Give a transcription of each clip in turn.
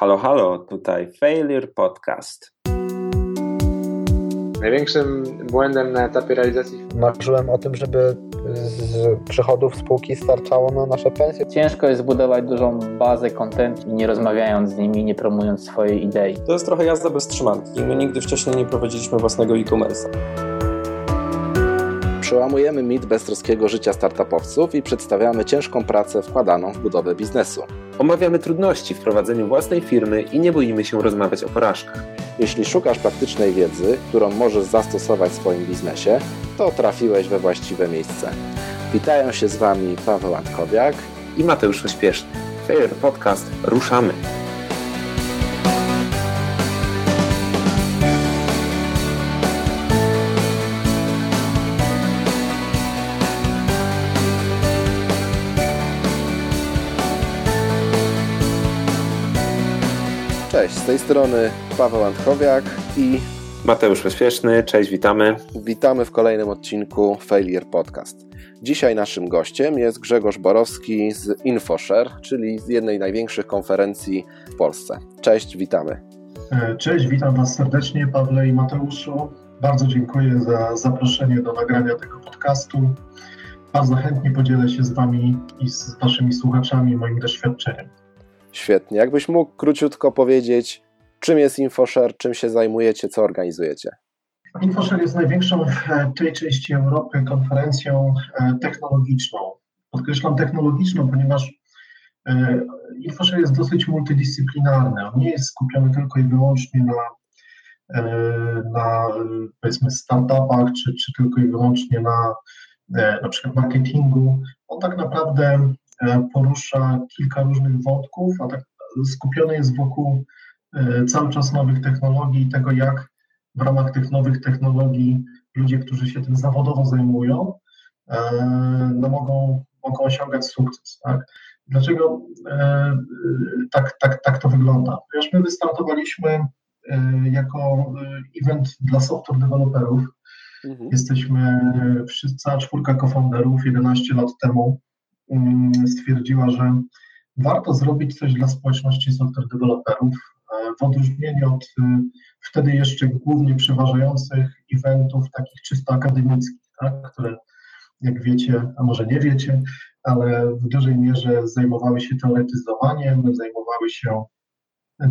Halo, halo, tutaj Failure Podcast. Największym błędem na etapie realizacji. Marzyłem o tym, żeby z przychodów spółki starczało na nasze pensje. Ciężko jest zbudować dużą bazę kontentu, nie rozmawiając z nimi, nie promując swojej idei. To jest trochę jazda bez trzymanki. My nigdy wcześniej nie prowadziliśmy własnego e-commerce'a. Przełamujemy mit beztroskiego życia startupowców i przedstawiamy ciężką pracę wkładaną w budowę biznesu. Omawiamy trudności w prowadzeniu własnej firmy i nie boimy się rozmawiać o porażkach. Jeśli szukasz praktycznej wiedzy, którą możesz zastosować w swoim biznesie, to trafiłeś we właściwe miejsce. Witają się z Wami Paweł Antkowiak i Mateusz Ośpieszny. Fair Podcast. Ruszamy! Cześć, z tej strony Paweł Antkowiak i Mateusz Oświeszny. Cześć, witamy. Witamy w kolejnym odcinku Failure Podcast. Dzisiaj naszym gościem jest Grzegorz Borowski z InfoShare, czyli z jednej z największych konferencji w Polsce. Cześć, witamy. E, cześć, witam Was serdecznie, Pawle i Mateuszu. Bardzo dziękuję za zaproszenie do nagrania tego podcastu. Bardzo chętnie podzielę się z Wami i z Waszymi słuchaczami moim doświadczeniem. Świetnie. Jakbyś mógł króciutko powiedzieć, czym jest InfoShare, czym się zajmujecie, co organizujecie? InfoShare jest największą w tej części Europy konferencją e, technologiczną. Podkreślam technologiczną, ponieważ e, InfoShare jest dosyć multidyscyplinarny. On nie jest skupiony tylko i wyłącznie na, e, na powiedzmy startupach, czy, czy tylko i wyłącznie na na przykład marketingu. On tak naprawdę porusza kilka różnych wątków, a tak skupiony jest wokół e, cały czas nowych technologii i tego, jak w ramach tych nowych technologii ludzie, którzy się tym zawodowo zajmują, e, no mogą, mogą osiągać sukces. Tak? Dlaczego tak, tak, tak to wygląda? Ponieważ my wystartowaliśmy jako event dla software deweloperów. Mhm. Jesteśmy wszyscy, cała czwórka co-founderów 11 lat temu stwierdziła, że warto zrobić coś dla społeczności software deweloperów, e, w odróżnieniu od y, wtedy jeszcze głównie przeważających eventów takich czysto akademickich, tak, które jak wiecie, a może nie wiecie, ale w dużej mierze zajmowały się teoretyzowaniem, zajmowały się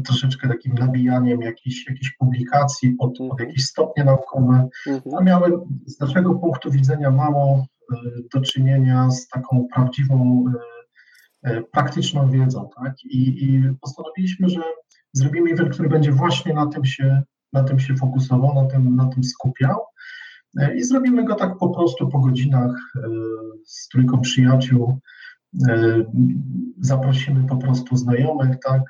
troszeczkę takim nabijaniem jakichś, jakichś publikacji pod, pod mhm. jakieś stopnie naukowe, mhm. a miały z naszego punktu widzenia mało do czynienia z taką prawdziwą, e, e, praktyczną wiedzą, tak? I, I, postanowiliśmy, że zrobimy event, który będzie właśnie na tym się, na tym się fokusował, na tym, na tym skupiał. E, I zrobimy go tak po prostu po godzinach z trójką przyjaciół. Zaprosimy po prostu znajomych, tak?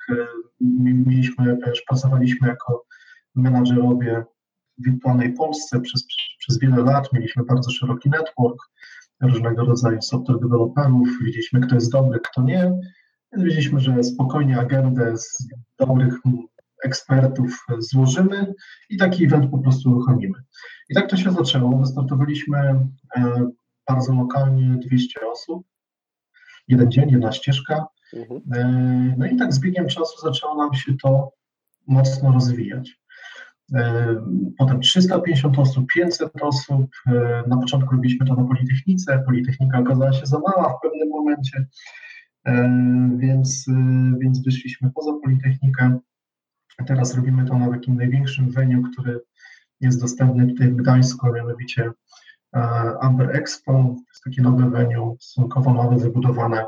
Mieliśmy, też pracowaliśmy jako menadżerowie w wirtualnej Polsce przez, przez wiele lat, mieliśmy bardzo szeroki network różnego rodzaju software deweloperów, widzieliśmy kto jest dobry, kto nie, więc wiedzieliśmy, że spokojnie agendę z dobrych ekspertów złożymy i taki event po prostu uruchomimy. I tak to się zaczęło. Wystartowaliśmy e, bardzo lokalnie 200 osób, jeden dzień, jedna ścieżka. Mhm. E, no i tak z biegiem czasu zaczęło nam się to mocno rozwijać. E, potem 350 osób, 500 osób. E, na początku robiliśmy to na Politechnice. Politechnika okazała się za mała w pewnym momencie, e, więc, więc wyszliśmy poza Politechnikę. Teraz robimy to na takim największym venue, który jest dostępny tutaj w Gdańsku, mianowicie Amber Expo. To jest takie nowe venue, stosunkowo nowe, wybudowane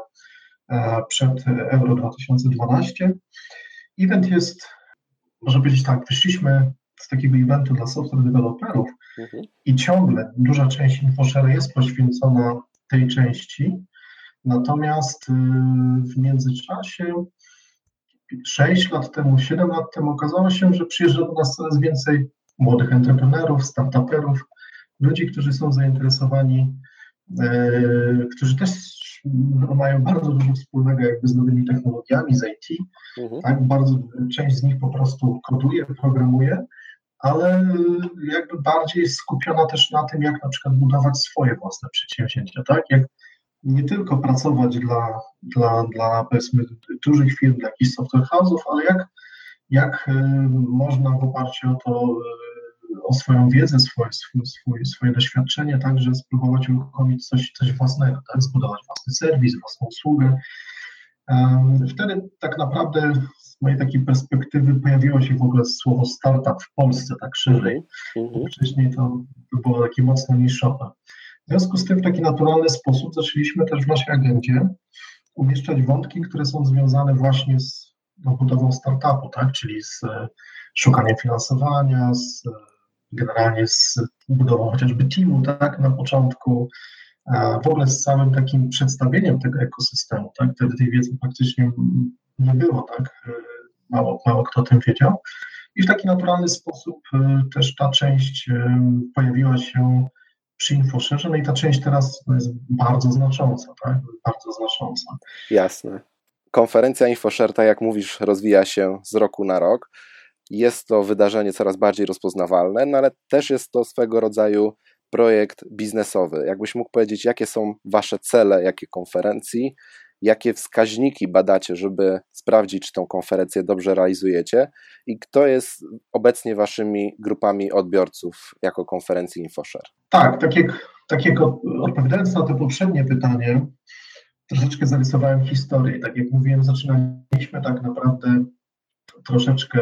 przed Euro 2012. Event jest, może powiedzieć tak, wyszliśmy z takiego eventu dla software deweloperów mhm. i ciągle duża część InfoShare jest poświęcona tej części, natomiast y, w międzyczasie 6 lat temu, 7 lat temu okazało się, że przyjeżdża do nas coraz więcej młodych entrepreneurów, startuperów, ludzi, którzy są zainteresowani, e, którzy też mają bardzo dużo wspólnego jakby z nowymi technologiami, z IT. Mhm. Tak, bardzo część z nich po prostu koduje, programuje, ale jakby bardziej skupiona też na tym, jak na przykład budować swoje własne przedsięwzięcia, tak? Jak nie tylko pracować dla, dla, dla powiedzmy dużych firm, dla jakichś software house'ów, ale jak jak y, można w oparciu o to, y, o swoją wiedzę, swoje, swoje doświadczenie, także spróbować uruchomić coś, coś własnego, tak? zbudować własny serwis, własną usługę. Wtedy tak naprawdę mojej takiej perspektywy pojawiło się w ogóle słowo startup w Polsce tak szerzej. Mhm. Wcześniej to, to było takie mocno niszowe. W związku z tym w taki naturalny sposób zaczęliśmy też w naszej agendzie umieszczać wątki, które są związane właśnie z no, budową startupu, tak? czyli z e, szukaniem finansowania, z, e, generalnie z budową chociażby teamu tak? na początku, w ogóle z całym takim przedstawieniem tego ekosystemu. Tak? Wtedy tej wiedzy praktycznie nie było, tak? Mało, mało kto o tym wiedział. I w taki naturalny sposób też ta część pojawiła się przy InfoShareze, no i ta część teraz jest bardzo znacząca, tak? Bardzo znacząca. Jasne. Konferencja InfoShare, tak jak mówisz, rozwija się z roku na rok. Jest to wydarzenie coraz bardziej rozpoznawalne, no ale też jest to swego rodzaju projekt biznesowy. Jakbyś mógł powiedzieć, jakie są Wasze cele, jakie konferencji, jakie wskaźniki badacie, żeby sprawdzić, czy tą konferencję dobrze realizujecie i kto jest obecnie Waszymi grupami odbiorców jako konferencji InfoShare? Tak, tak jak, tak odpowiadając na to poprzednie pytanie, troszeczkę zarysowałem historię. Tak jak mówiłem, zaczynaliśmy tak naprawdę troszeczkę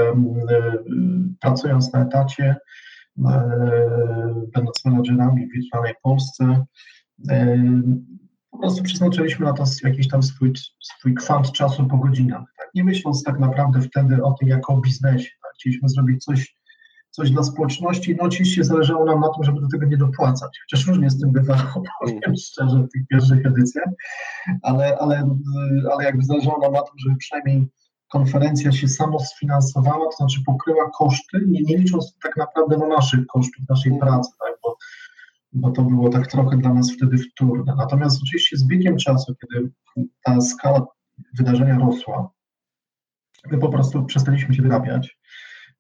pracując na etacie, będąc menadżerami w wirtualnej Polsce, po prostu przeznaczyliśmy na to jakiś tam swój, swój kwant czasu po godzinach, tak? nie myśląc tak naprawdę wtedy o tym jako o biznesie. Tak? Chcieliśmy zrobić coś, coś dla społeczności, no oczywiście zależało nam na tym, żeby do tego nie dopłacać, chociaż różnie z tym bywało, powiem szczerze, w tych pierwszych edycjach, ale, ale, ale jakby zależało nam na tym, żeby przynajmniej konferencja się samo sfinansowała, to znaczy pokryła koszty, nie, nie licząc tak naprawdę na naszych kosztów, naszej pracy, tak? bo, bo to było tak trochę dla nas wtedy wtórne. Natomiast oczywiście z biegiem czasu, kiedy ta skala wydarzenia rosła, my po prostu przestaliśmy się wyrabiać.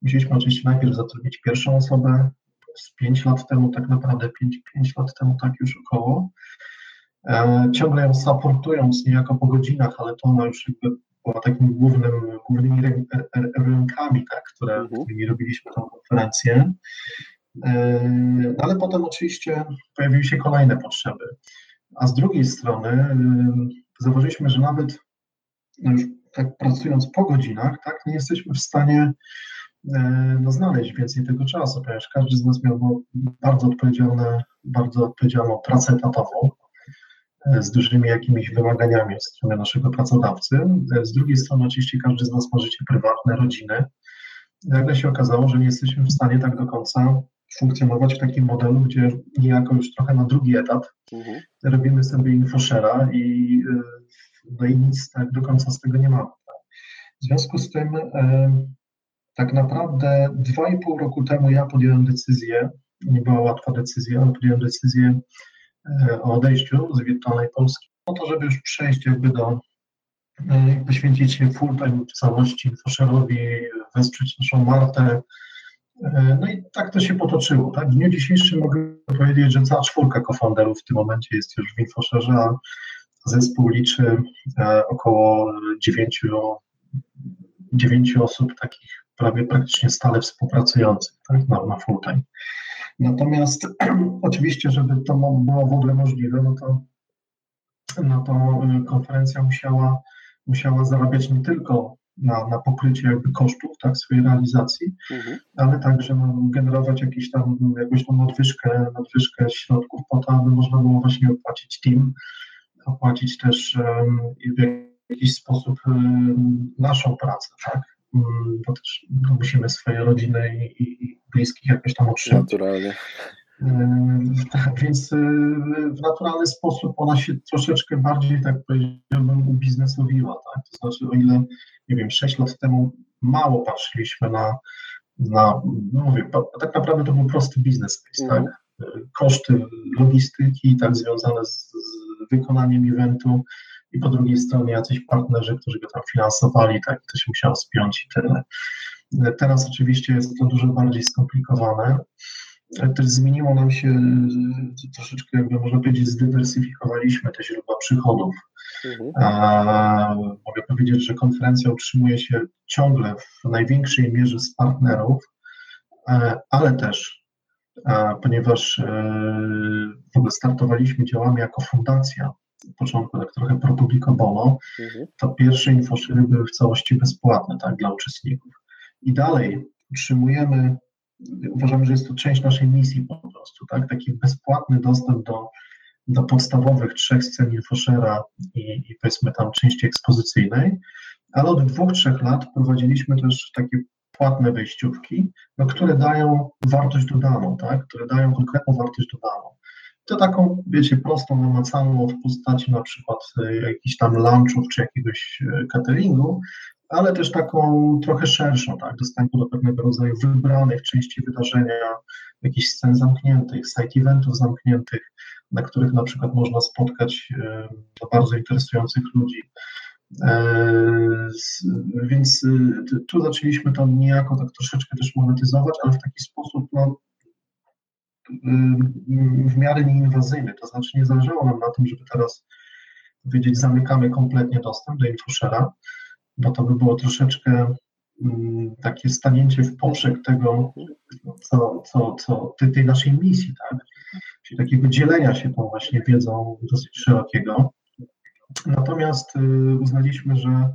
Musieliśmy oczywiście najpierw zatrudnić pierwszą osobę, z 5 lat temu, tak naprawdę 5, 5 lat temu, tak już około. E, ciągle ją supportując niejako po godzinach, ale to ona już jakby była takim głównym, głównymi rynkami, tak, które, mhm. którymi robiliśmy tę konferencję. No ale potem oczywiście pojawiły się kolejne potrzeby. A z drugiej strony e, zauważyliśmy, że nawet no już tak pracując po godzinach, tak, nie jesteśmy w stanie e, no, znaleźć więcej tego czasu, ponieważ każdy z nas miał bardzo odpowiedzialne, bardzo odpowiedzialną pracę etatową z dużymi jakimiś wymaganiami od strony naszego pracodawcy. Z drugiej strony oczywiście każdy z nas ma życie prywatne, rodziny. Nagle się okazało, że nie jesteśmy w stanie tak do końca funkcjonować w takim modelu, gdzie niejako już trochę na drugi etap mhm. robimy sobie infoshera i, y, no i nic tak do końca z tego nie mamy. W związku z tym tak naprawdę dwa i pół roku temu ja podjąłem decyzję, nie była łatwa decyzja, ale podjąłem decyzję e, o odejściu z wirtualnej Polski, po to, żeby już przejść jakby do, poświęcić się full time w całości infosherowi, wesprzeć naszą Martę, no i tak to się potoczyło. Tak? W dniu dzisiejszym mogę powiedzieć, że cała czwórka cofounderów w tym momencie jest już w InfoSharze, a zespół liczy e, około dziewięciu, dziewięciu osób takich prawie praktycznie stale współpracujących tak? na, na full time. Natomiast oczywiście, żeby to było w ogóle możliwe, no to, no to e, konferencja musiała, musiała zarabiać nie tylko na, na pokrycie jakby kosztów tak, swojej realizacji, mhm. ale także no, generować jakieś tam, jakąś tam nadwyżkę, nadwyżkę środków po to, aby można było właśnie opłacić team, opłacić też um, w jakiś sposób um, naszą pracę, tak? Um, bo też no, musimy swoje rodziny i, i, bliskich jakoś tam utrzymać. Naturalnie. Tak, więc y, w naturalny sposób ona się troszeczkę bardziej, tak powiedziałbym, ubiznesowiła. Tak? To znaczy, o ile, nie wiem, 6 lat temu mało patrzyliśmy na, na no mówię, tak naprawdę to był prosty biznes, mm. tak? Koszty logistyki, tak związane z, z wykonaniem eventu i po drugiej stronie jacyś partnerzy, którzy go tam finansowali, tak, to się musiało spiąć i tyle. Teraz oczywiście jest to dużo bardziej skomplikowane. Też zmieniło nam się e, troszeczkę, jakby można powiedzieć, zdywersyfikowaliśmy te źródła przychodów. Mhm. A, mogę powiedzieć, że konferencja utrzymuje się ciągle w największej mierze z partnerów, ale też, ponieważ w ogóle startowaliśmy, działamy jako fundacja, w początku tak trochę pro publico bono, mhm. to pierwsze infoszery były w całości bezpłatne tak, dla uczestników. I dalej utrzymujemy, uważamy, że jest to część naszej misji po prostu, tak, taki bezpłatny dostęp do, do podstawowych trzech scen infoszera i, i powiedzmy tam części ekspozycyjnej, ale od dwóch, trzech lat prowadziliśmy też takie płatne wejściówki, no, które dają wartość dodaną, tak, które dają konkretną wartość dodaną. To taką, wiecie, prostą, namacalną w postaci na przykład e, jakichś tam lunchów czy jakiegoś e, cateringu, ale też taką trochę szerszą, tak, dostępu do pewnego rodzaju wybranych części wydarzenia, jakichś scen zamkniętych, site eventów zamkniętych, na których na przykład można spotkać e, bardzo interesujących ludzi. Więc tu zaczęliśmy to niejako tak troszeczkę też monetyzować, ale w taki sposób no, w miarę nieinwazyjny. To znaczy nie zależało nam na tym, żeby teraz powiedzieć, zamykamy kompletnie dostęp do InfoShare'a, bo to by było troszeczkę mm, takie stanięcie w poprzek tego, co, co, co tej, tej naszej misji, tak? Czyli takiego dzielenia się tą właśnie wiedzą dosyć szerokiego. Natomiast y, uznaliśmy, że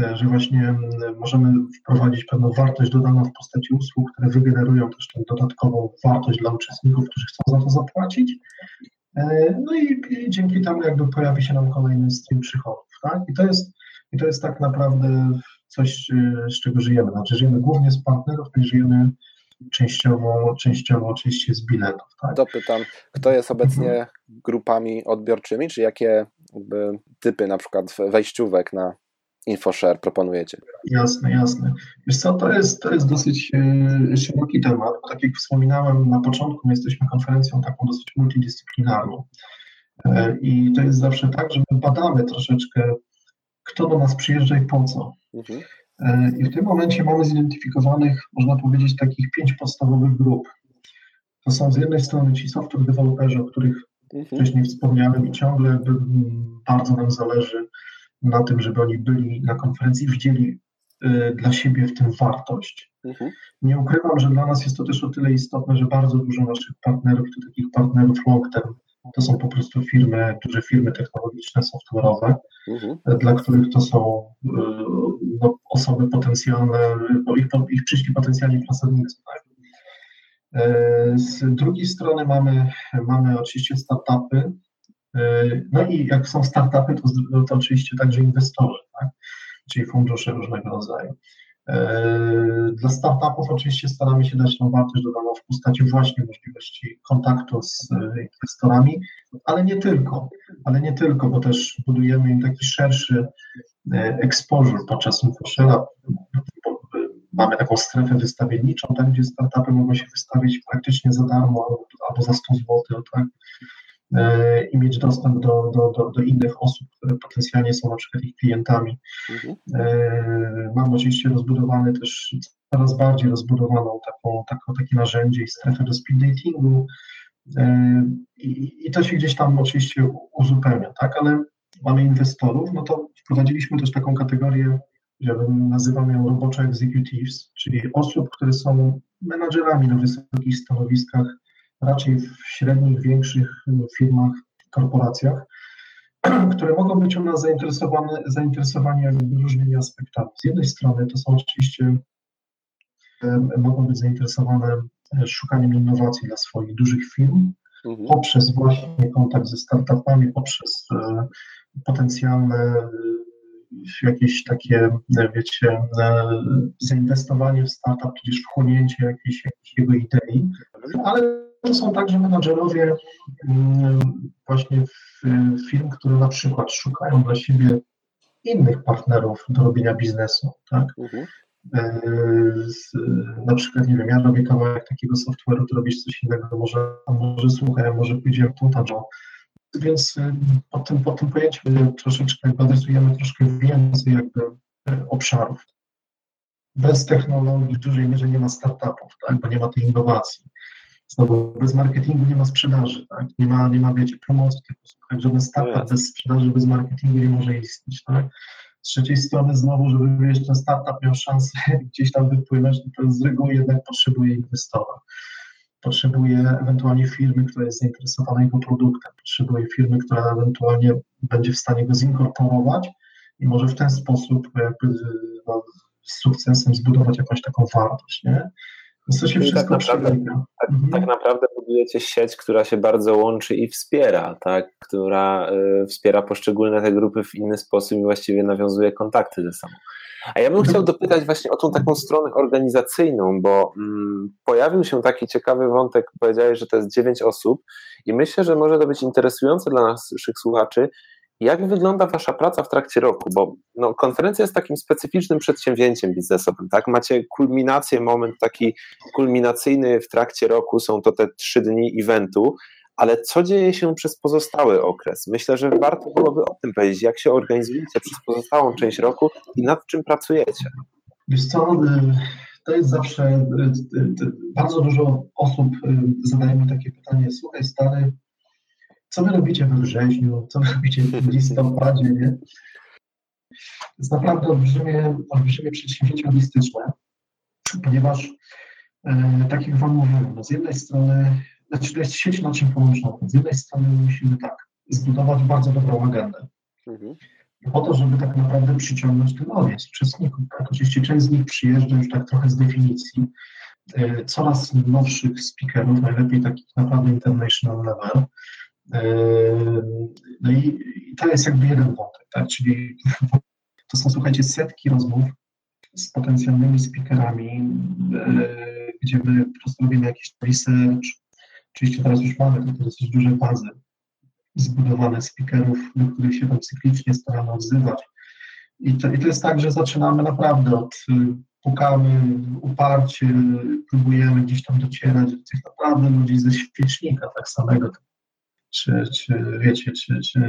E, że właśnie możemy wprowadzić pewną wartość dodaną w postaci usług, które wygenerują też tę dodatkową wartość dla uczestników, którzy chcą za to zapłacić. E, no i, i dzięki temu jakby pojawi się nam kolejny stream przychodów. Tak? I, to jest, I to jest tak naprawdę coś, e, z czego żyjemy. Znaczy żyjemy głównie z partnerów, i żyjemy częściowo, częściowo oczywiście z biletów. Tak? Dopytam, kto jest obecnie grupami odbiorczymi, czy jakie typy na przykład wejściówek na InfoShare proponujecie? Jasne, jasne. Wiesz co, to jest, to jest dosyć e, szeroki temat, bo tak jak wspominałem na początku, my jesteśmy konferencją taką dosyć multidyscyplinarną e, i to jest zawsze tak, że my badamy troszeczkę, kto do nas przyjeżdża i po co. Mhm. E, I w tym momencie mamy zidentyfikowanych, można powiedzieć, takich pięć podstawowych grup. To są z jednej strony ci software deweloperzy, o których mhm. wcześniej wspomniałem i ciągle bardzo nam zależy na tym, żeby oni byli na konferencji, widzieli y, dla siebie w tym wartość. Mhm. Nie ukrywam, że dla nas jest to też o tyle istotne, że bardzo dużo naszych partnerów, to takich partnerów long term, to są po prostu firmy, duże firmy technologiczne, software'owe, mhm. dla których to są y, no, osoby potencjalne, no, ich, ich przyszli potencjalni pracownicy. Y, z drugiej strony mamy, mamy oczywiście startupy, E, no i jak są startupy, to, to oczywiście także inwestorzy, tak? czyli fundusze różnego rodzaju. E, dla startupów oczywiście staramy się dać tą wartość dodaną w postaci właśnie możliwości kontaktu z e, inwestorami, ale nie tylko, ale nie tylko, bo też budujemy im taki szerszy exposure podczas InfoShare'a. Mamy taką strefę wystawienniczą, tak, gdzie startupy mogą się wystawić praktycznie za darmo albo, za 100 zł, tak, E, i mieć dostęp do, do, do, do, innych osób, które potencjalnie są na przykład ich klientami. Mhm. E, mam oczywiście rozbudowany też coraz bardziej rozbudowaną taką, taką, takie narzędzie i strefę do speed datingu e, i, i to się gdzieś tam oczywiście uzupełnia, tak, ale mamy inwestorów, no to wprowadziliśmy też taką kategorię, że nazywamy ją roboczo executives, czyli osób, które są menadżerami na wysokich stanowiskach raczej w średnich, większych firmach, korporacjach, które mogą być u nas zainteresowane, zainteresowane różnymi aspektami. Z jednej strony to są oczywiście, mogą być zainteresowane e, szukaniem innowacji dla swoich dużych firm, mhm. poprzez właśnie kontakt ze startupami, poprzez e, potencjalne e, jakieś takie, wiecie, zainwestowanie w startup, tudzież wchłonięcie jakiejś, jakiejś jego idei, ale to są także menadżerowie mm, właśnie firm, które na przykład szukają dla siebie innych partnerów do robienia biznesu, tak? Mhm. E, na przykład, nie wiem, ja robię kawałek takiego software'u, ty robisz coś innego, może, może słuchaj, może pójdziemy tu, tam, więc y, pod tym, pod tym pojęciem troszeczkę adresujemy troszkę więcej jakby e, obszarów. Bez technologii w dużej mierze nie ma startupów, tak? bo nie ma tej innowacji. Znowu, bez marketingu nie ma sprzedaży, tak? Nie ma, nie ma wiecie, promocji typu, tak? Żaden startup bez sprzedaży, bez marketingu nie może istnieć, tak? Z trzeciej strony znowu, żeby wiesz, ten startup miał szansę gdzieś tam wypłynąć, no to z reguły jednak potrzebuje inwestora. Potrzebuje ewentualnie firmy, która jest zainteresowana jego produktem, potrzebuje firmy, która ewentualnie będzie w stanie go zinkorporować i może w ten sposób jakby no, z sukcesem zbudować jakąś taką wartość, nie? To się Czyli tak naprawdę, tak, Mhm. tak naprawdę budujecie sieć, która się bardzo łączy i wspiera, tak? która y, wspiera poszczególne te grupy w inny sposób i właściwie nawiązuje kontakty ze sobą. A ja bym chciał dopytać właśnie o tą taką stronę organizacyjną, bo mm, pojawił się taki ciekawy wątek, powiedziałeś, że to jest dziewięć osób i myślę, że może to być interesujące dla naszych słuchaczy, jak wygląda Wasza praca w trakcie roku? Bo no, konferencja jest takim specyficznym przedsięwzięciem biznesowym, tak? Macie kulminację, moment taki kulminacyjny w trakcie roku, są to te trzy dni eventu, ale co dzieje się przez pozostały okres? Myślę, że warto byłoby o tym powiedzieć, jak się organizujecie przez pozostałą część roku i nad czym pracujecie. Wiesz co, y, to jest zawsze, y, y, bardzo dużo osób zadaje mi takie pytanie, słuchaj stary, co wy robicie we wrześniu, co wy robicie w listopadzie, nie? To jest naprawdę olbrzymie, olbrzymie przedsięwzięcie logistyczne, ponieważ e, tak jak Wam mówiłem, no z jednej strony, znaczy to jest sieć naczyń połączonych, z jednej strony musimy tak, zbudować bardzo dobrą agendę, po to, żeby tak naprawdę przyciągnąć ten audience uczestników. Tak? Oczywiście część z nich przyjeżdża już tak trochę z definicji, e, coraz nowszych speakerów, najlepiej takich naprawdę international level. E, No i, i to jest jakby jeden wątek, tak? czyli to są, słuchajcie, setki rozmów z potencjalnymi speakerami, e, gdzie my po prostu robimy jakiś research. Oczywiście teraz już mamy takie dosyć duże bazy zbudowane speakerów, do których się tam cyklicznie staramy odzywać. I to, I to jest tak, że zaczynamy naprawdę od y, pukamy uparcie, próbujemy gdzieś tam docierać do tych naprawdę ludzi ze świecznika tak samego, czy, czy wiecie, czy, czy,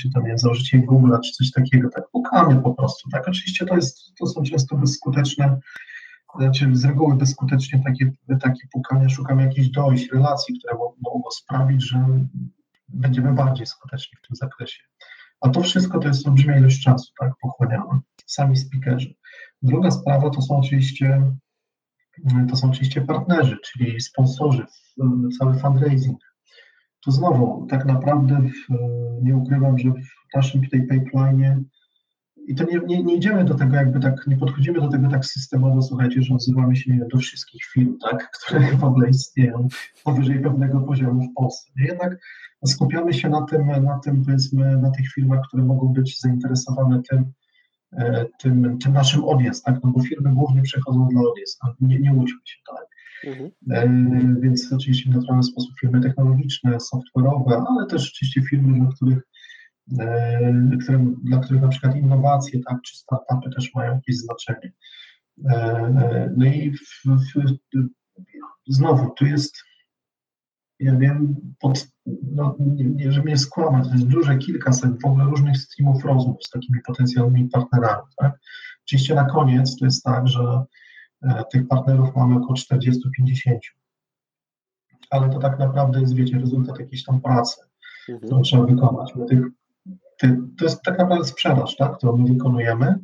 czy tam jest założyciel Google'a, czy coś takiego, tak pukamy po prostu, tak, oczywiście to jest, to są często bezskuteczne, znaczy z reguły bezskutecznie takie, takie pukania, szukamy jakichś dojść, relacji, które mo- mogą sprawić, że będziemy bardziej skuteczni w tym zakresie. A to wszystko to jest olbrzymia ilość czasu, tak, pochłaniamy, sami speakerzy. Druga sprawa to są oczywiście to są oczywiście partnerzy, czyli sponsorzy, cały fundraising. Tu znowu, tak naprawdę w, nie ukrywam, że w naszym tutaj pipeline i to nie, nie, nie idziemy do tego jakby tak, nie podchodzimy do tego tak systemowo, słuchajcie, że odzywamy się do wszystkich firm, tak, które w ogóle istnieją powyżej pewnego poziomu w Polsce. Jednak skupiamy się na tym, na tym powiedzmy, na tych firmach, które mogą być zainteresowane tym, e, tym, tym naszym audience, tak, no bo firmy głównie przechodzą dla audience, nie, nie łudźmy się, tak. E, Więc oczywiście w naturalny sposób firmy technologiczne, software'owe, ale też oczywiście firmy, dla których, e, którym, dla których na przykład innowacje tak, czy startupy też mają jakieś znaczenie. No i w, w, znowu, tu jest, ja wiem, pod, no, nie, nie, żeby nie skłamać, to jest duże kilkaset w ogóle różnych streamów rozmów z takimi potencjalnymi partnerami. Tak? Oczywiście na koniec to jest tak, że tych partnerów mamy około 40-50. Ale to tak naprawdę jest, wiecie, rezultat jakiejś tam pracy, którą trzeba wykonać. My tych, ty, to jest tak naprawdę sprzedaż, tak, którą my wykonujemy,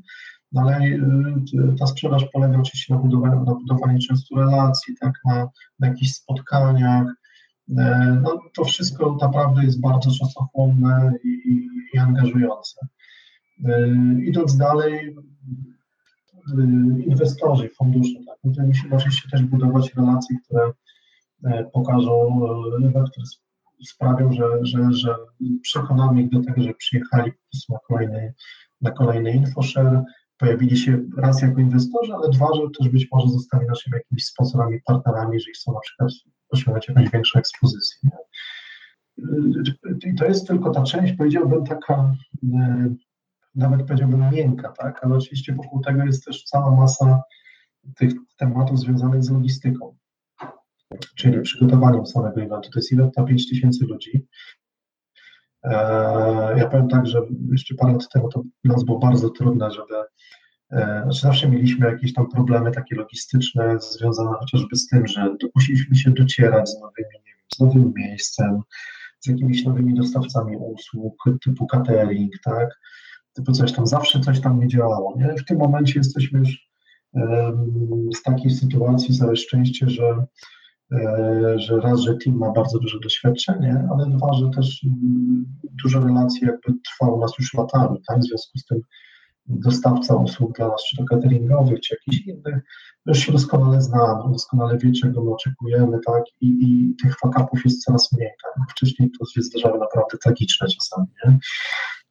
no ale y, ta sprzedaż polega oczywiście na budowaniu, na budowaniu często relacji, tak, na, na jakichś spotkaniach. E, No, to wszystko naprawdę jest bardzo czasochłonne i, i, i angażujące. E, Idąc dalej, y, inwestorzy, fundusze. Tak? No to musimy oczywiście też budować relacje, które e, pokażą, e, które sp- sprawią, że, że, że przekonamy ich do tego, że przyjechali po prostu na kolejny, na kolejny infoshare, pojawili się raz jako inwestorzy, ale dwa, że też być może zostali naszymi jakimiś sponsorami, partnerami, jeżeli chcą na przykład osiągnąć jakąś większą ekspozycję. nie? I to jest tylko ta część, powiedziałbym, taka e, nawet powiedziałbym miękka, tak? Ale oczywiście wokół tego jest też cała masa tych tematów związanych z logistyką, czyli przygotowaniem samego eventu. To jest event na 5 tysięcy ludzi. Eee, Ja powiem tak, że jeszcze parę lat temu to nas było bardzo trudne, żeby znaczy zawsze mieliśmy jakieś tam problemy takie logistyczne związane chociażby z tym, że musieliśmy się docierać z nowymi, wiem, z nowym miejscem, z jakimiś nowymi dostawcami usług typu catering, tak, typu coś tam, zawsze coś tam nie działało, nie? W tym momencie jesteśmy już w takiej sytuacji, całe szczęście, że, e, że raz, że team ma bardzo duże doświadczenie, ale dwa, że też mm, dużo relacji jakby trwa u nas już latami, tak? W związku z tym dostawca usług dla nas, czy to cateringowych, czy jakichś innych, już się doskonale zna, doskonale wie, czego my oczekujemy, tak, i, i tych fakapów jest coraz mniej, tak. Wcześniej to się zdarzały naprawdę tragiczne czasami, nie?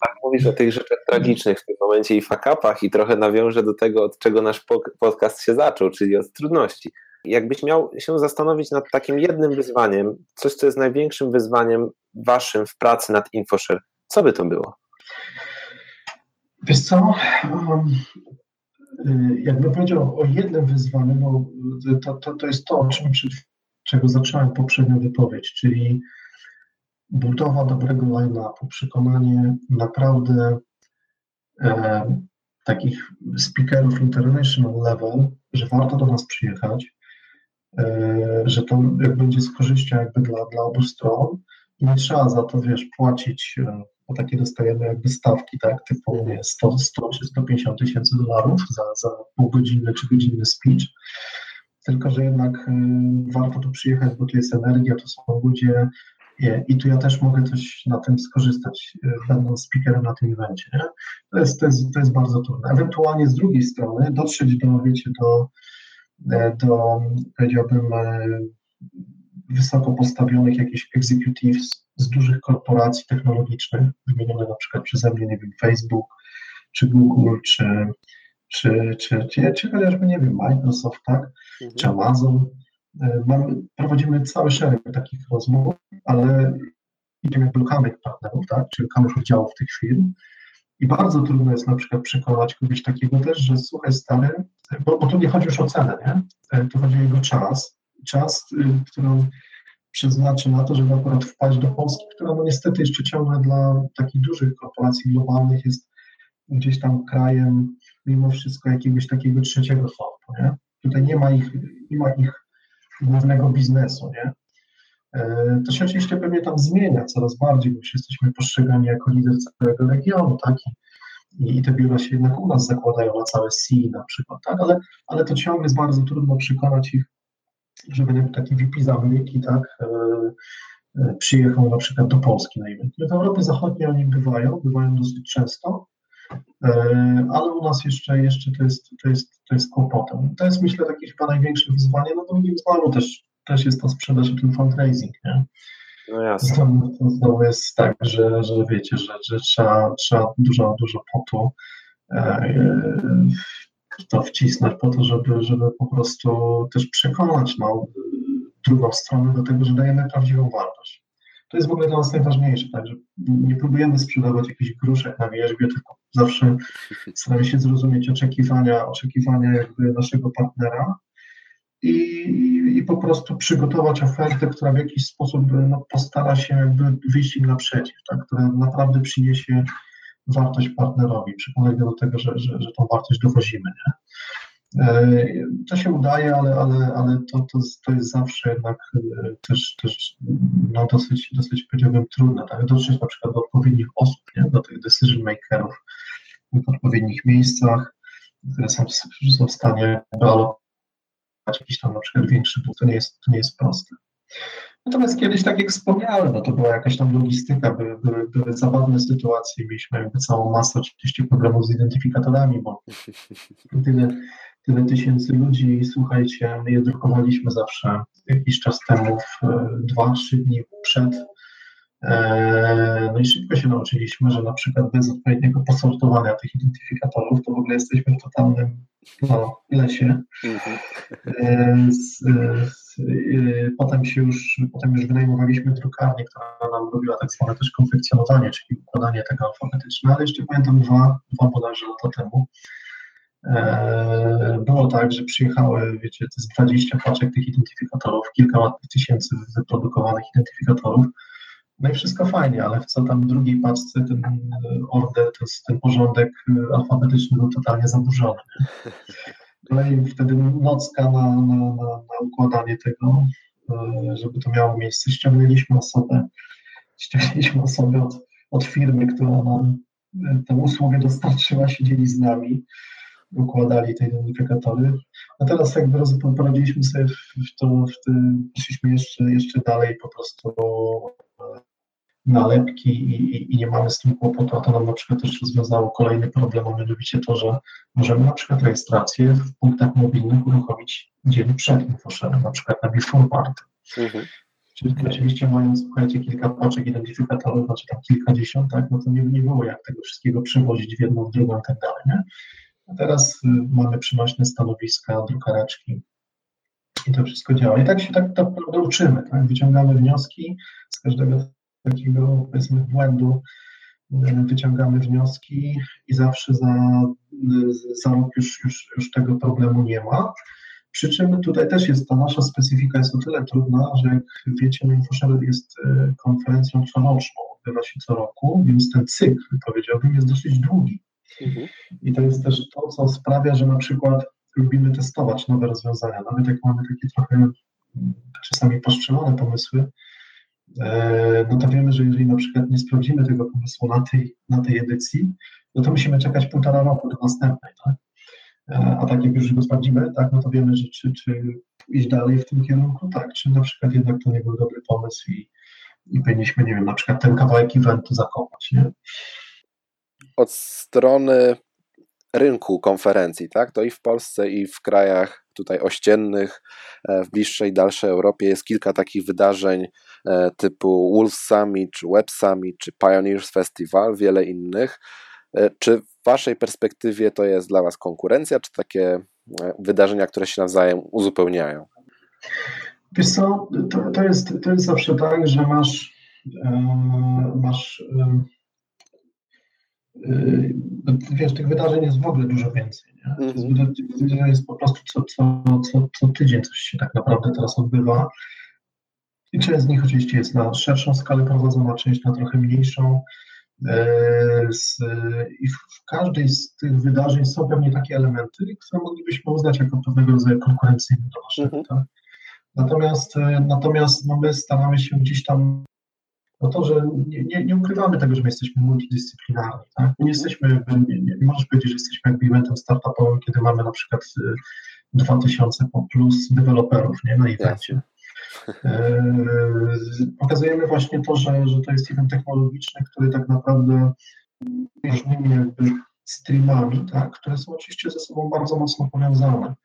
Tak, mówisz o tych rzeczach tragicznych w tym momencie i fakapach i trochę nawiążę do tego, od czego nasz podcast się zaczął, czyli od trudności. Jakbyś miał się zastanowić nad takim jednym wyzwaniem, coś, co jest największym wyzwaniem waszym w pracy nad InfoShare, co by to było? Wiesz co, y, jakbym powiedział o jednym wyzwaniu, no, to, to, to jest to, o czym, czego zacząłem poprzednią wypowiedź, czyli budowa dobrego line-upu, przekonanie naprawdę e, takich speakerów international level, że warto do nas przyjechać, e, że to jak będzie z korzyścią jakby dla, dla obu stron i nie trzeba za to, wiesz, płacić e, bo takie dostajemy jakby stawki, tak, typu nie, 100, 100 czy 150 tysięcy dolarów za, za półgodzinny czy godzinny speech, tylko że jednak y, warto tu przyjechać, bo tu jest energia, tu są ludzie i tu ja też mogę coś na tym skorzystać, y, będąc speakerem na tym evencie. Nie? To, jest, to, jest, to jest bardzo trudne. Ewentualnie z drugiej strony dotrzeć do, wiecie, do, e, do powiedziałbym, e, wysoko postawionych jakichś executives z dużych korporacji technologicznych, wymienione na przykład przeze mnie, nie wiem, Facebook, czy Google, czy, czy, czy, czy, czy chociażby, nie wiem, Microsoft, tak, mhm. czy Amazon. E, mamy, prowadzimy cały szereg takich rozmów, ale idziemy jak lokalnych partnerów, tak, czy lokalnych oddziałów tych firm. I bardzo trudno jest na przykład przekonać kogoś takiego też, że słuchaj stary, bo, bo tu nie chodzi już o cenę, nie? E, tu chodzi o jego czas, czas, y, którą przeznaczy na to, żeby akurat wpaść do Polski, która no niestety jeszcze ciągle dla takich dużych korporacji globalnych jest gdzieś tam krajem mimo wszystko jakiegoś takiego trzeciego sortu, nie? Tutaj nie ma ich, nie ma ich głównego biznesu, nie? E, to się oczywiście pewnie tam zmienia coraz bardziej, bo już jesteśmy postrzegani jako lider całego regionu, tak? I, i te biura się jednak u nas zakładają na całe C na przykład, tak? Ale, ale to ciągle jest bardzo trudno przekonać ich żeby taki VP z Ameryki, tak, e, e, przyjechał na przykład do Polski na event. W Europie Zachodniej oni bywają, bywają dosyć często, e, ale u nas jeszcze, jeszcze to, jest, to, jest, to jest kłopotem. To jest myślę takie chyba największe wyzwanie, no drugim znowu też, też jest ta sprzedaż i ten fundraising, nie? No jasne. Znowu, to znowu jest tak, że, że wiecie, że, że trzeba, trzeba dużo, dużo potu to wcisnąć po to, żeby, żeby po prostu też przekonać no, drugą stronę do tego, że dajemy prawdziwą wartość. To jest w ogóle dla nas najważniejsze, tak, że nie próbujemy sprzedawać jakichś gruszek na wierzbie, tylko zawsze staramy się zrozumieć oczekiwania, oczekiwania jakby naszego partnera i, i po prostu przygotować ofertę, która w jakiś sposób no, postara się jakby wyjść im naprzeciw, tak, która naprawdę przyniesie wartość partnerowi, przekonać go do tego, że, że, że tą wartość dowozimy. Nie? E, to się udaje, ale, ale, ale to, to, to jest zawsze jednak e, też, też no dosyć, dosyć powiedziałbym trudne, tak? dotrzeć na przykład do odpowiednich osób, nie? do tych decision makerów w odpowiednich miejscach, które są, są w stanie alokować jakiś tam na przykład większy dług, to nie jest, to nie jest proste. Natomiast kiedyś, tak jak wspomniałem, no to była jakaś tam logistyka, były, były, były zabawne sytuacje, mieliśmy jakby całą masę oczywiście problemów z identyfikatorami, bo tyle, tyle tysięcy ludzi słuchajcie, my je drukowaliśmy zawsze jakiś czas temu, dwa, trzy dni przed. E, no i szybko się nauczyliśmy, że na przykład bez odpowiedniego posortowania tych identyfikatorów to w ogóle jesteśmy w totalnym no, lesie. Mhm. E, z, z, e, potem się już, potem już wynajmowaliśmy drukarnię, która nam robiła tak zwane też konfekcjonowanie, czyli układanie tego alfabetyczne, ale jeszcze pamiętam dwa, dwa bodajże lata temu. E, było tak, że przyjechały, wiecie, to jest 20 paczek tych identyfikatorów, kilka tysięcy wyprodukowanych identyfikatorów. No i wszystko fajnie, ale w co tam w drugiej paczce ten order, ten, ten porządek alfabetyczny był totalnie zaburzony. No i wtedy nocka na, na, na, na układanie tego, żeby to miało miejsce. Ściągnęliśmy osobę, ściągnęliśmy osobę od, od firmy, która nam tę usługę dostarczyła, siedzieli z nami, układali te identyfikatory. A teraz jakby poradziliśmy sobie w to, w poszliśmy jeszcze, jeszcze dalej po prostu nalepki i, i, nie mamy z tym kłopotu, a to nam na przykład też rozwiązało kolejny problem, a mianowicie to, że możemy na przykład rejestrację w punktach mobilnych uruchomić dzień przed infoszerem, na przykład na Before Party. Mhm. Czyli oczywiście mając, słuchajcie, kilka paczek identyfikatorów, znaczy tam kilkadziesiąt, tak, no to nie, nie było jak tego wszystkiego przewozić w jedną, w drugą i tak dalej, nie? A teraz y, mamy przynośne stanowiska, drukareczki i to wszystko działa. I tak się tak naprawdę uczymy, tak? Wyciągamy wnioski z każdego takiego, powiedzmy, błędu, y, wyciągamy wnioski i zawsze za, y, za rok już, już, już tego problemu nie ma. Przy czym tutaj też jest ta nasza specyfika jest o tyle trudna, że jak wiecie, InfoShare jest e, konferencją coroczną, odbywa się co roku, więc ten cykl, powiedziałbym, jest dosyć długi. Mhm. I to jest też to, co sprawia, że na przykład lubimy testować nowe rozwiązania. Nawet jak mamy takie trochę czasami poszczelone pomysły, e, no to wiemy, że jeżeli na przykład nie sprawdzimy tego pomysłu na tej, na tej edycji, no to musimy czekać półtora roku do następnej. Tak? E, a tak jak już go sprawdzimy, tak, no to wiemy, że czy, czy iść dalej w tym kierunku, tak, czy na przykład jednak to nie był dobry pomysł i, i powinniśmy, nie wiem, na przykład ten kawałek eventu zakopać, nie? Od strony rynku konferencji, tak, to i w Polsce, i w krajach tutaj ościennych, e, w bliższej, dalszej Europie jest kilka takich wydarzeń e, typu Wolf Summit, czy Web Summit, czy Pioneers Festival, wiele innych. Czy Waszej perspektywie to jest dla Was konkurencja, czy takie e, wydarzenia, które się nawzajem uzupełniają? Wiesz co, to, to, jest, to jest zawsze tak, że masz, e, masz e, wiesz, tych wydarzeń jest w ogóle dużo więcej. Nie? Mhm. Jest, po prostu co, co, co, co tydzień coś się tak naprawdę teraz odbywa. I część z nich oczywiście jest na szerszą skalę prowadzona, część na trochę mniejszą. Z, I w każdej z tych wydarzeń są pewnie takie elementy, które moglibyśmy uznać jako pewnego rodzaju konkurencyjne do naszego. Mhm. Tak? Natomiast, e, natomiast no my staramy się gdzieś tam o to, że nie, nie, nie, ukrywamy tego, że my jesteśmy multidyscyplinarni. Tak? Nie, jesteśmy, nie, nie, nie możesz powiedzieć, że jesteśmy jakby eventem startupowym, kiedy mamy na przykład 2000 e, plus deweloperów nie, na evencie. E, pokazujemy właśnie to, że, że to jest event technologiczny, który tak naprawdę różnymi jakby streamami, tak, które są oczywiście ze sobą bardzo mocno powiązane.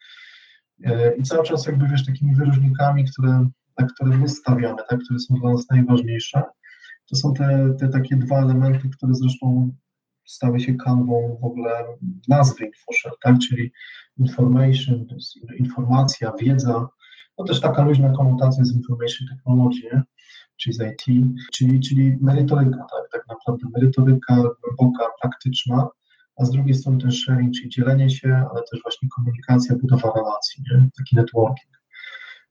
E, I cały czas jakby wiesz, takimi wyróżnikami, które, na które my stawiamy, tak, które są dla nas najważniejsze, to są te, te takie dwa elementy, które zresztą stały się kanwą w ogóle nazwy InfoShare, tak, czyli information, to jest informacja, wiedza, to też taka luźna konotacja z information technology, czyli z IT, czyli, czyli merytoryka, tak, tak naprawdę merytoryka głęboka, praktyczna, a z drugiej strony też sharing, czyli dzielenie się, ale też właśnie komunikacja, budowa relacji, nie? taki networking.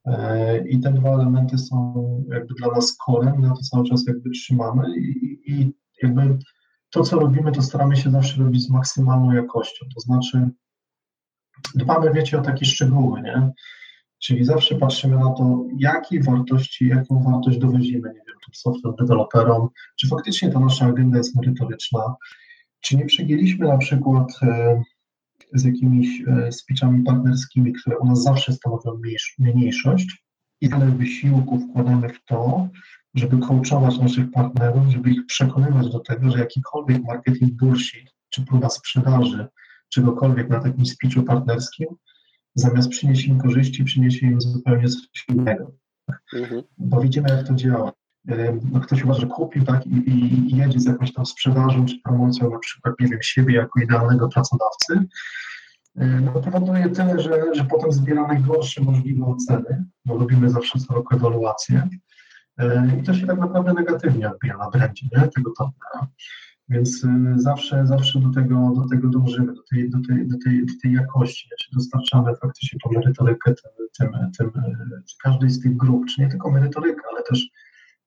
E, I te dwa elementy są jakby dla nas korem, na to cały czas jakby trzymamy i, i jakby to, co robimy, to staramy się zawsze robić z maksymalną jakością, to znaczy dbamy, wiecie, o takie szczegóły, nie? Czyli zawsze patrzymy na to, jakie wartości, jaką wartość dowozimy, nie wiem, tu software deweloperom, czy faktycznie ta nasza agenda jest merytoryczna, czy nie przegięliśmy na przykład e, z jakimiś e, speechami partnerskimi, które u nas zawsze stanowią mniejszość, ile wysiłku wkładamy w to, żeby coachować naszych partnerów, żeby ich przekonywać do tego, że jakikolwiek marketing bullshit, czy próba sprzedaży czegokolwiek na takim speechu partnerskim zamiast przynieść im korzyści, przyniesie im zupełnie coś innego. Mhm. Bo widzimy, jak to działa. No, ktoś uważa, że kupił tak, i, i, jedzie z jakąś tam sprzedażą czy promocją, na przykład, nie wiem, siebie jako idealnego pracodawcy, no to powoduje tyle, że, że potem zbiera najgorsze możliwe oceny, bo robimy zawsze co roku ewaluację i to się tak naprawdę negatywnie odbija na brandzie nie? tego partnera. Więc zawsze, zawsze do tego, do tego dążymy, do tej, do tej, do tej, do tej jakości, czy dostarczamy faktycznie tą merytorykę tym, tym, tym, każdej z tych grup, czy nie tylko merytorykę, ale też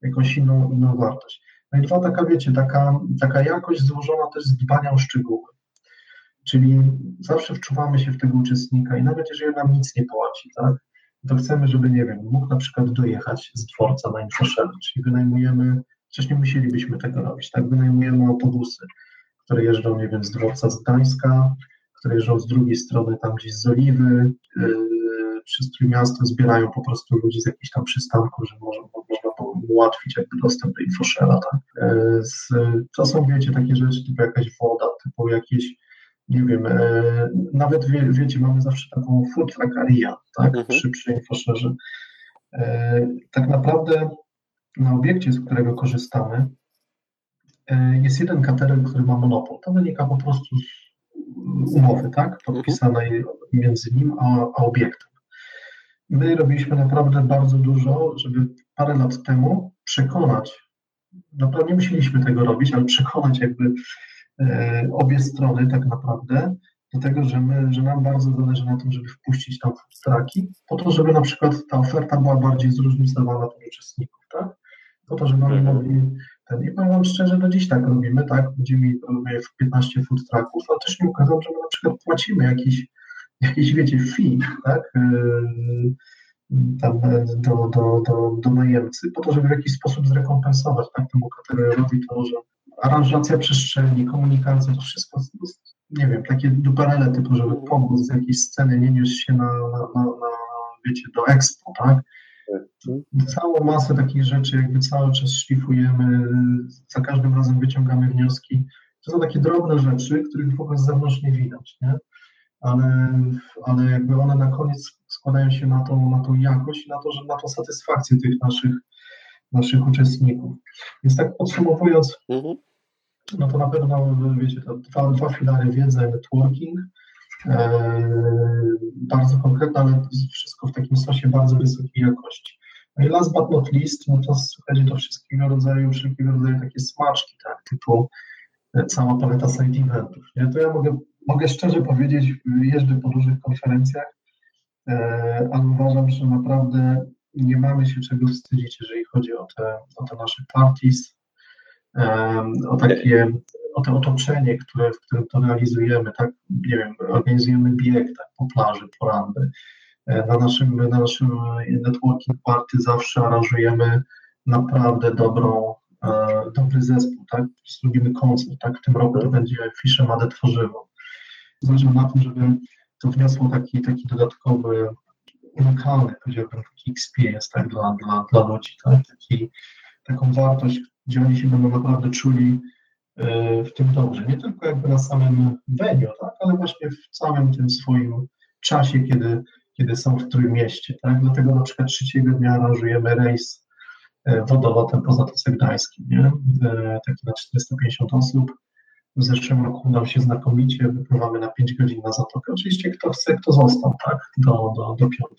jakąś inną, inną wartość. No i dwa, taka wiecie, taka, taka jakość złożona też z dbania o szczegóły. Czyli zawsze wczuwamy się w tego uczestnika i nawet jeżeli nam nic nie płaci, tak, to chcemy, żeby, nie wiem, mógł na przykład dojechać z dworca na infoshell, czyli wynajmujemy, wcześniej musielibyśmy tego robić, tak, wynajmujemy autobusy, które jeżdżą, nie wiem, z dworca z Gdańska, które jeżdżą z drugiej strony tam gdzieś z Oliwy, yy, przez Trójmiasto zbierają po prostu ludzi z jakichś tam przystanków, żeby można, można było ułatwić jakby dostęp do infoshella, tak. Yy, z, to są, wiecie, takie rzeczy typu jakaś woda, typu jakieś nie wiem, e, nawet wie, wiecie, mamy zawsze taką food area, tak, Mhm. przy, przy infoszerze. E, tak naprawdę na obiekcie, z którego korzystamy, e, jest jeden katerer, który ma monopol. To wynika po prostu z umowy, tak, podpisanej między nim a, a obiektem. My robiliśmy naprawdę bardzo dużo, żeby parę lat temu przekonać, naprawdę nie musieliśmy tego robić, ale przekonać jakby e, obie strony tak naprawdę do tego, że, my, że nam bardzo zależy na tym, żeby wpuścić tam trucki, po to, żeby na przykład ta oferta była bardziej zróżnicowana pod uczestników, tak? Po to, żeby oni Mhm. mogli ten, i powiem Wam szczerze, do dziś tak robimy, tak? Będziemy w 15 food trucków, ale też nie ukazał, że my na przykład płacimy jakiś, jakiś wiecie, fee, tak? Yy, tam e, do, do, do, do najemcy, po to, żeby w jakiś sposób zrekompensować tak, temu kategorii to, że aranżacja przestrzeni, komunikacja, to wszystko, nie wiem, takie duperele typu, żeby pomóc z jakiejś sceny nie niósł się na, na, na, na wiecie, do expo, tak? Całą masę takich rzeczy jakby cały czas szlifujemy, za każdym razem wyciągamy wnioski. To są takie drobne rzeczy, których w ogóle z zewnątrz nie widać, nie? Ale, ale jakby one na koniec składają się na tą, na tą jakość i na to, że na tą satysfakcję tych naszych, naszych uczestników. Więc tak podsumowując, Mhm. no to na pewno, wiecie, to dwa, dwa filary wiedza i networking, e, bardzo konkretne, ale wszystko w takim sosie bardzo wysokiej jakości. No i last but not least, no to słuchajcie, do wszystkiego rodzaju, wszelkiego rodzaju takie smaczki, tak, typu e, cała paleta side eventów, nie? To ja mogę, mogę szczerze powiedzieć, jeżdżę po różnych konferencjach, e, ale uważam, że naprawdę nie mamy się czego wstydzić, jeżeli chodzi o te, o te nasze parties, em, o takie, o to otoczenie, które, w którym to realizujemy, tak, nie wiem, organizujemy bieg tak, po plaży, poranny. E, Na naszym, na naszym networking party zawsze aranżujemy naprawdę dobrą, e, dobry zespół, tak, robimy koncert, tak, w tym roku to będzie Fiszemadę Tworzywo. Zależy na tym, żeby to wniosło taki, taki dodatkowy, unikalny, powiedziałbym, taki experience, tak, dla, dla, dla ludzi, tak, taki, taką wartość, gdzie oni się będą naprawdę czuli e, w tym dobrze. Nie tylko jakby na samym venue, tak, ale właśnie w całym tym swoim czasie, kiedy, kiedy są w Trójmieście. Tak? Dlatego na przykład trzeciego dnia aranżujemy rejs e, wodolotem po Zatoce Gdańskiej, nie? E, taki na 450 osób. W zeszłym roku nam się znakomicie, wypływamy na 5 godzin na Zatokę. Oczywiście kto chce, kto został, tak, do, do, do piątku.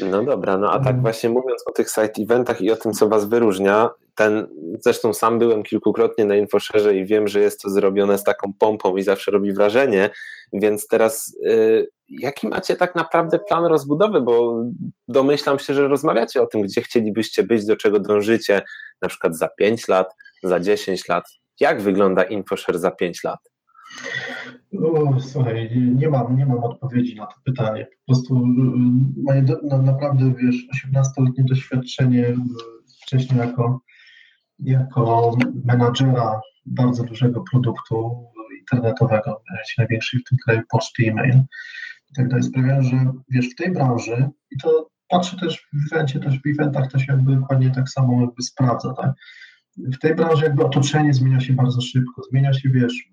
No dobra, no a tak właśnie mówiąc o tych side eventach i o tym, co was wyróżnia, ten, zresztą sam byłem kilkukrotnie na InfoSharze i wiem, że jest to zrobione z taką pompą i zawsze robi wrażenie, więc teraz y, jaki macie tak naprawdę plan rozbudowy, bo domyślam się, że rozmawiacie o tym, gdzie chcielibyście być, do czego dążycie, na przykład za 5 lat, za 10 lat. Jak wygląda InfoShare za 5 lat? No, słuchaj, nie- mam, nie mam odpowiedzi na to pytanie. Po prostu y, moje no, naprawdę, wiesz, 18-letnie doświadczenie y, wcześniej jako, jako menadżera bardzo dużego produktu internetowego, największej w tym kraju poczty e-mail i tak dalej, sprawiają, że wiesz, w tej branży i to patrzę też w evencie, też w eventach to się jakby dokładnie tak samo jakby sprawdza, tak? W tej branży jakby otoczenie zmienia się bardzo szybko, zmienia się, wiesz,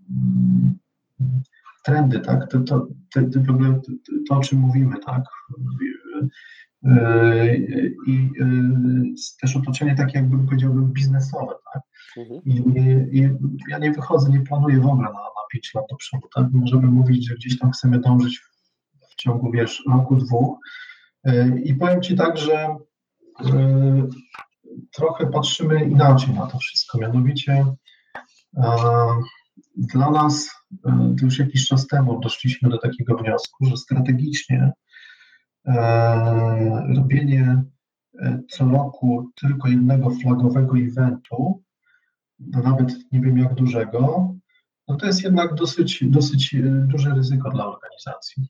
trendy, tak? To, to, to, to, o czym mówimy, tak? Yy, I yy, też otoczenie takie, jakbym powiedziałbym, biznesowe, tak? Mhm. I, I ja nie wychodzę, nie planuję w ogóle na, na 5 lat do przodu, tak? Możemy mówić, że gdzieś tam chcemy dążyć w, ciągu, wiesz, roku, dwóch. Yy, I powiem Ci tak, że trochę patrzymy inaczej na to wszystko, mianowicie yy, dla nas e, już jakiś czas temu doszliśmy do takiego wniosku, że strategicznie e, robienie e, co roku tylko jednego flagowego eventu, no nawet nie wiem jak dużego, no to jest jednak dosyć, dosyć e, duże ryzyko dla organizacji.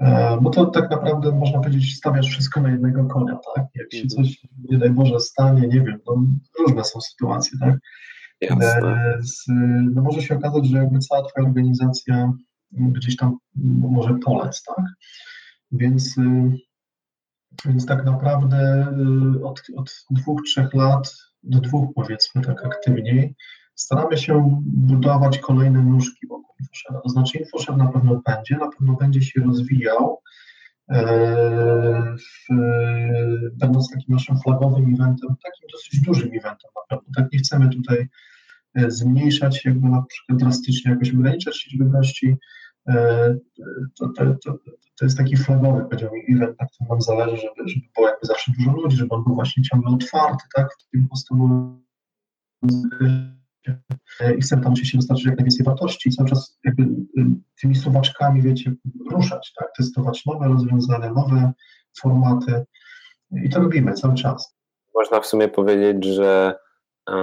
E, bo to tak naprawdę można powiedzieć, stawiasz wszystko na jednego konia, tak? Jak się coś, nie daj Boże, stanie, nie wiem, no, różne są sytuacje, tak? Jasne. Z, no może się okazać, że jakby cała Twoja organizacja gdzieś tam może polec, tak? Więc, więc tak naprawdę od, od dwóch, trzech lat do dwóch powiedzmy tak aktywniej, staramy się budować kolejne nóżki wokół InfoShare'a. To znaczy InfoShare na pewno będzie, na pewno będzie się rozwijał, e, w, będąc takim naszym flagowym eventem, takim dosyć dużym eventem na pewno. Tak nie chcemy tutaj e, zmniejszać, jakby na przykład drastycznie jakoś ograniczać liczbę gości. E, to, to, to, to jest taki flagowy, powiedziałbym, event, na którym nam zależy, żeby, żeby było jakby zawsze dużo ludzi, żeby on był właśnie ciągle otwarty, tak, w tym podstawowym i chcemy tam oczywiście dostarczyć jak najwięcej wartości i cały czas jakby y, tymi suwaczkami, wiecie, ruszać, tak, testować nowe rozwiązania, nowe formaty i to robimy cały czas. Można w sumie powiedzieć, że e,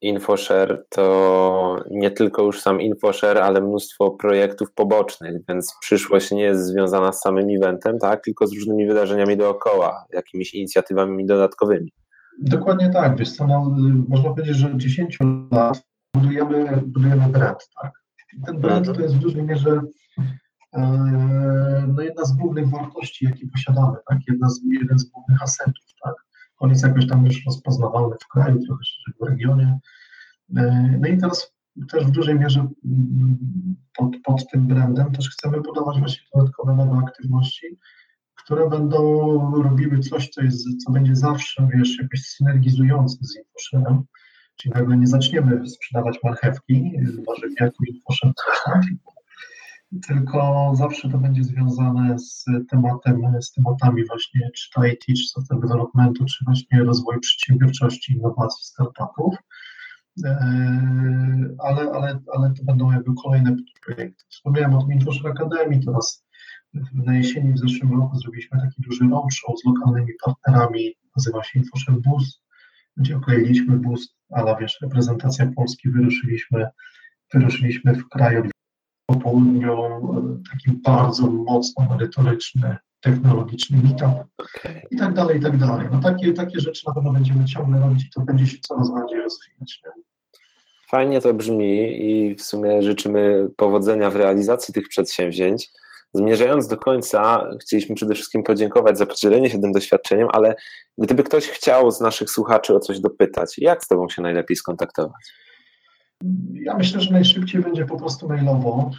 InfoShare to nie tylko już sam InfoShare, ale mnóstwo projektów pobocznych, więc przyszłość nie jest związana z samym eventem, tak, tylko z różnymi wydarzeniami dookoła, jakimiś inicjatywami dodatkowymi. Dokładnie tak, wiesz co, no, można powiedzieć, że od 10 lat budujemy, budujemy brand, tak. I ten brand to jest w dużej mierze e, no, jedna z głównych wartości, jakie posiadamy, tak, jedna z, jeden z głównych asetów, tak. On jest jakoś tam już rozpoznawalny w kraju, trochę szerzej w regionie. E, no i teraz też w dużej mierze pod, pod tym brandem też chcemy budować właśnie dodatkowe nowe aktywności, które będą robiły coś, co, jest, co będzie zawsze, wiesz, jakoś synergizujące z InfoShare'em, czyli nagle nie zaczniemy sprzedawać marchewki, warzyw jako InfoShare, tylko zawsze to będzie związane z tematem, z tematami właśnie czy to IT, czy software developmentu, czy właśnie rozwoju przedsiębiorczości, innowacji, startupów, e, ale, ale, ale to będą jakby kolejne projekty. Wspomniałem o tym InfoShare Academy, teraz na jesieni w zeszłym roku zrobiliśmy taki duży roadshow z lokalnymi partnerami, nazywa się InfoShare Bus, gdzie okleiliśmy bus, ale wiesz, reprezentacja Polski, wyruszyliśmy, wyruszyliśmy w kraju po południu, taki bardzo mocno merytoryczny, technologiczny meetup i tak dalej, i tak dalej. No takie, takie rzeczy na pewno będziemy ciągle robić i to będzie się coraz bardziej rozwijać. Nie? Fajnie to brzmi i w sumie życzymy powodzenia w realizacji tych przedsięwzięć. Zmierzając do końca, chcieliśmy przede wszystkim podziękować za podzielenie się tym doświadczeniem, ale gdyby ktoś chciał z naszych słuchaczy o coś dopytać, jak z Tobą się najlepiej skontaktować? Ja myślę, że najszybciej będzie po prostu mailowo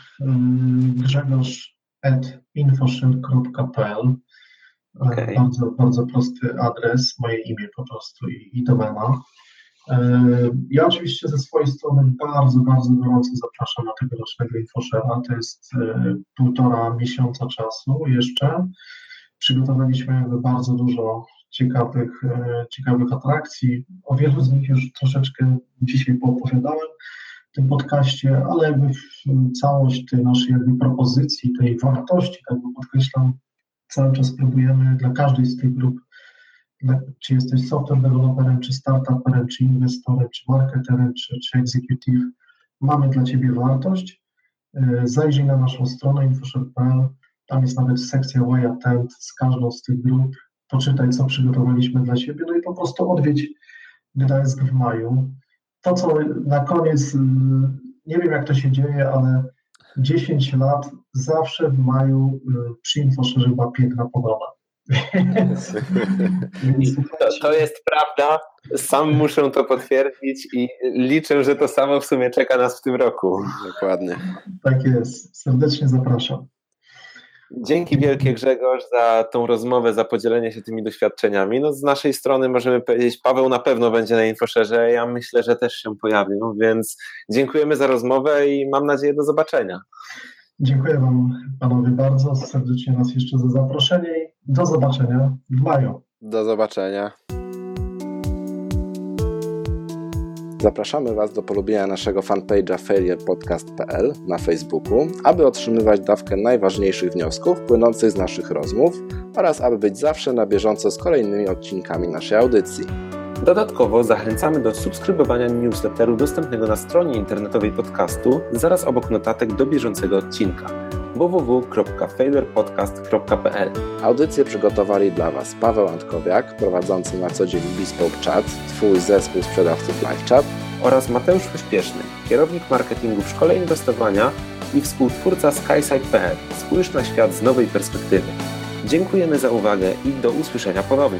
grzegorz.infoshield.pl okay. bardzo, bardzo prosty adres, moje imię po prostu i, i domena. Ja oczywiście ze swojej strony bardzo, bardzo gorąco zapraszam na tegorocznego InfoShare'a. To jest e, półtora miesiąca czasu jeszcze. Przygotowaliśmy bardzo dużo ciekawych, e, ciekawych atrakcji. O wielu z nich już troszeczkę dzisiaj poopowiadałem w tym podcaście, ale jakby całość tej naszej jakby propozycji, tej wartości, tak podkreślam, cały czas próbujemy dla każdej z tych grup czy jesteś software developerem, czy startuperem, czy inwestorem, czy marketerem, czy, czy executive, mamy dla Ciebie wartość. E, zajrzyj na naszą stronę infoshare.pl, tam jest nawet sekcja Way Attend z każdą z tych grup, poczytaj, co przygotowaliśmy dla Ciebie, no i po prostu odwiedź Gdańsk w maju. To, co na koniec, nie wiem jak to się dzieje, ale 10 lat zawsze w maju przy InfoShare była piękna pogoda. To, to, jest prawda. Sam muszę to potwierdzić i liczę, że to samo w sumie czeka nas w tym roku. Dokładnie. Tak jest. Serdecznie zapraszam. Dzięki wielkie Grzegorz za tą rozmowę, za podzielenie się tymi doświadczeniami. No, z naszej strony możemy powiedzieć, Paweł na pewno będzie na Infoszerze, ja myślę, że też się pojawił, więc dziękujemy za rozmowę i mam nadzieję do zobaczenia. Dziękuję Wam panowie bardzo serdecznie raz jeszcze za zaproszenie i do zobaczenia w maju. Do zobaczenia. Zapraszamy Was do polubienia naszego fanpage'a failurepodcast.pl na Facebooku, aby otrzymywać dawkę najważniejszych wniosków płynących z naszych rozmów oraz aby być zawsze na bieżąco z kolejnymi odcinkami naszej audycji. Dodatkowo zachęcamy do subskrybowania newsletteru dostępnego na stronie internetowej podcastu zaraz obok notatek do bieżącego odcinka www.failurepodcast.pl Audycję przygotowali dla Was Paweł Antkowiak, prowadzący na co dzień Bespoke Chat, Twój zespół sprzedawców LiveChat oraz Mateusz Pośpieszny, kierownik marketingu w szkole inwestowania i współtwórca skysite.pl. Spójrz na świat z nowej perspektywy. Dziękujemy za uwagę i do usłyszenia ponownie.